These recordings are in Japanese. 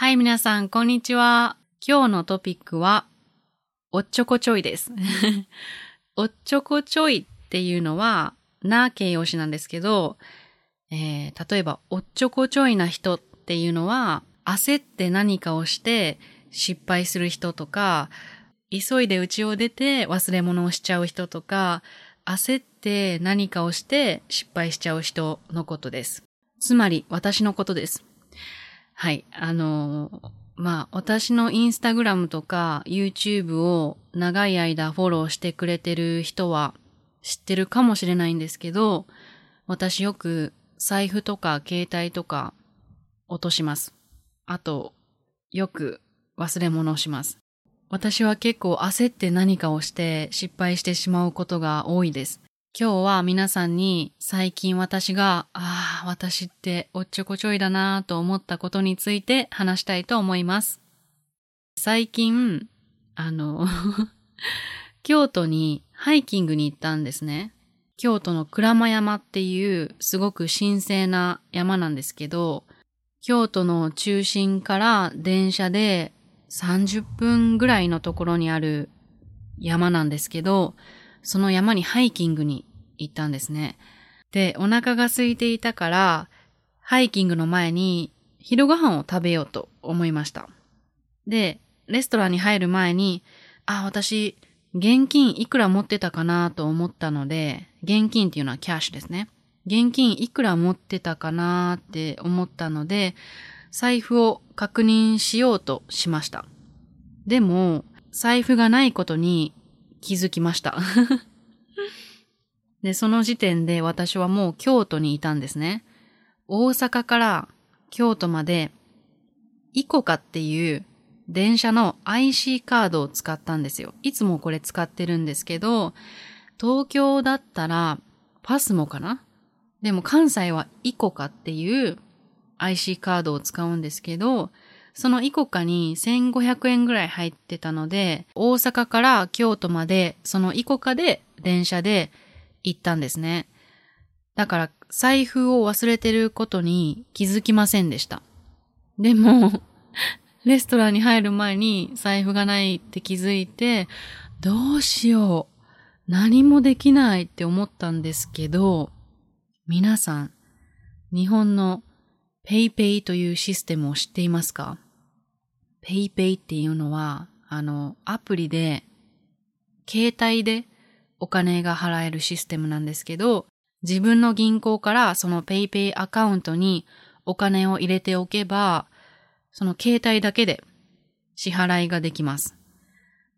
はい、皆さん、こんにちは。今日のトピックは、おっちょこちょいです。おっちょこちょいっていうのは、な形容詞なんですけど、えー、例えば、おっちょこちょいな人っていうのは、焦って何かをして失敗する人とか、急いで家を出て忘れ物をしちゃう人とか、焦って何かをして失敗しちゃう人のことです。つまり、私のことです。はい。あのー、まあ、私のインスタグラムとか YouTube を長い間フォローしてくれてる人は知ってるかもしれないんですけど、私よく財布とか携帯とか落とします。あと、よく忘れ物をします。私は結構焦って何かをして失敗してしまうことが多いです。今日は皆さんに最近私が、ああ、私っておっちょこちょいだなぁと思ったことについて話したいと思います。最近、あの、京都にハイキングに行ったんですね。京都の鞍馬山っていうすごく神聖な山なんですけど、京都の中心から電車で30分ぐらいのところにある山なんですけど、その山にハイキングに行ったんですね。で、お腹が空いていたから、ハイキングの前に昼ご飯を食べようと思いました。で、レストランに入る前に、あ、私、現金いくら持ってたかなと思ったので、現金っていうのはキャッシュですね。現金いくら持ってたかなって思ったので、財布を確認しようとしました。でも、財布がないことに気づきました。で、その時点で私はもう京都にいたんですね。大阪から京都まで、イコカっていう電車の IC カードを使ったんですよ。いつもこれ使ってるんですけど、東京だったらパスモかな？でも関西はイコカっていう IC カードを使うんですけど、そのイコカに1500円ぐらい入ってたので、大阪から京都までそのイコカで電車で行ったんですね。だから財布を忘れてることに気づきませんでした。でも、レストランに入る前に財布がないって気づいて、どうしよう。何もできないって思ったんですけど、皆さん、日本の PayPay というシステムを知っていますか？?PayPay っていうのは、あの、アプリで、携帯でお金が払えるシステムなんですけど、自分の銀行からその PayPay アカウントにお金を入れておけば、その携帯だけで支払いができます。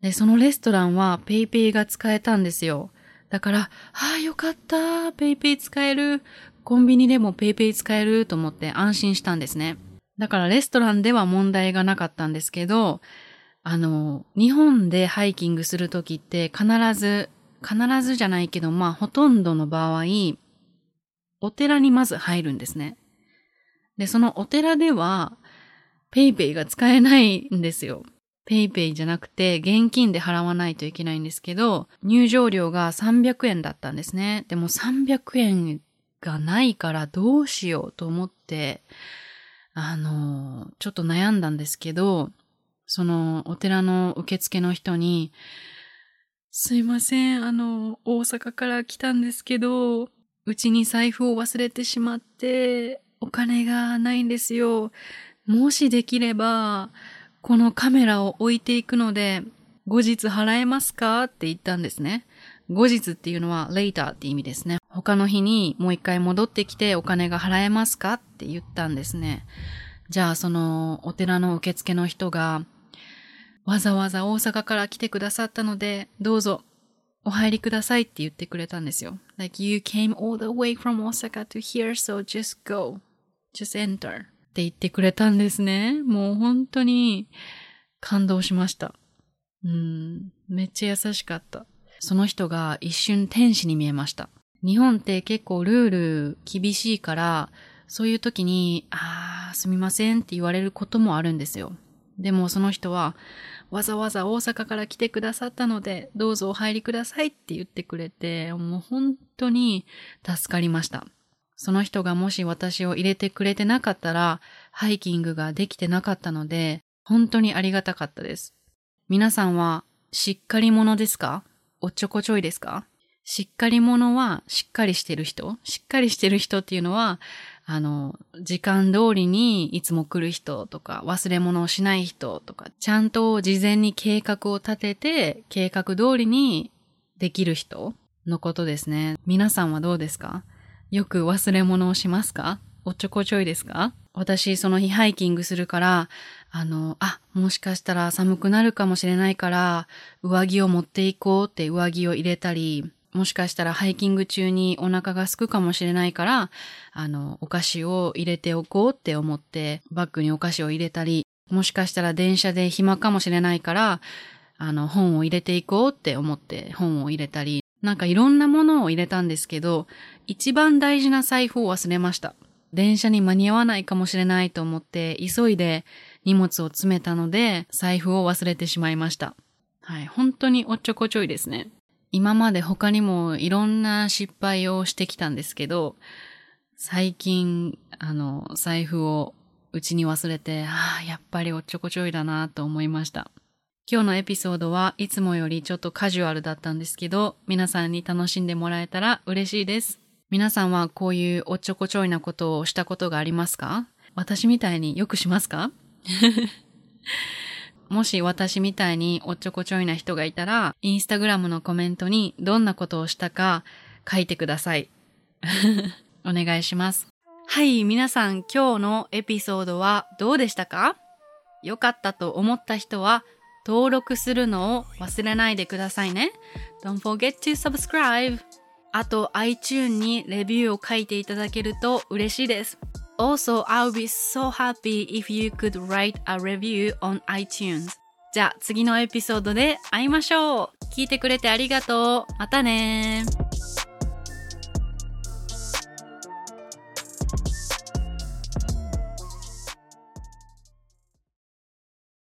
で、そのレストランは PayPay が使えたんですよ。だから、ああ、よかった。PayPay 使える。コンビニでも PayPay 使えると思って安心したんですね。だからレストランでは問題がなかったんですけど、あの、日本でハイキングするときって必ず、必ずじゃないけど、まあほとんどの場合、お寺にまず入るんですね。で、そのお寺では、PayPay が使えないんですよ。PayPay じゃなくて現金で払わないといけないんですけど、入場料が300円だったんですね。でも300円がないからどうしようと思って、あの、ちょっと悩んだんですけど、そのお寺の受付の人に、すいません、あの、大阪から来たんですけど、うちに財布を忘れてしまって、お金がないんですよ。もしできれば、このカメラを置いていくので、後日払えますか？って言ったんですね。後日っていうのは later って意味ですね。他の日にもう一回戻ってきてお金が払えますかって言ったんですね。じゃあそのお寺の受付の人が、わざわざ大阪から来てくださったので、どうぞお入りくださいって言ってくれたんですよ。Like you came all the way from Osaka to here, so just go. Just enter. って言ってくれたんですね。もう本当に感動しました。うん、めっちゃ優しかった。その人が一瞬天使に見えました。日本って結構ルール厳しいから、そういう時に、あー、すみませんって言われることもあるんですよ。でもその人は、わざわざ大阪から来てくださったので、どうぞお入りくださいって言ってくれて、もう本当に助かりました。その人がもし私を入れてくれてなかったら、ハイキングができてなかったので、本当にありがたかったです。皆さんはしっかり者ですか？おっちょこちょいですか？しっかり者はしっかりしてる人。しっかりしてる人っていうのは、あの、時間通りにいつも来る人とか、忘れ物をしない人とか、ちゃんと事前に計画を立てて、計画通りにできる人のことですね。皆さんはどうですか？よく忘れ物をしますか？おっちょこちょいですか？私、その日ハイキングするから、あの、あ、もしかしたら寒くなるかもしれないから、上着を持っていこうって上着を入れたり、もしかしたらハイキング中にお腹が空くかもしれないから、あの、お菓子を入れておこうって思って、バッグにお菓子を入れたり、もしかしたら電車で暇かもしれないから、あの、本を入れていこうって思って本を入れたり、なんかいろんなものを入れたんですけど、一番大事な財布を忘れました。電車に間に合わないかもしれないと思って、急いで荷物を詰めたので、財布を忘れてしまいました。はい、本当におっちょこちょいですね。今まで他にもいろんな失敗をしてきたんですけど、最近、あの、財布をうちに忘れて、ああ、やっぱりおっちょこちょいだなと思いました。今日のエピソードはいつもよりちょっとカジュアルだったんですけど、皆さんに楽しんでもらえたら嬉しいです。皆さんはこういうおっちょこちょいなことをしたことがありますか？私みたいによくしますか？もし私みたいにおっちょこちょいな人がいたら、インスタグラムのコメントにどんなことをしたか書いてください。お願いします。はい、皆さん今日のエピソードはどうでしたか？良かったと思った人は登録するのを忘れないでくださいね。Don't forget to subscribe. あと iTune にレビューを書いていただけると嬉しいです。Also, I'll be so happy if you could write a review on iTunes. じゃあ次のエピソードで会いましょう聞いてくれてありがとうまたね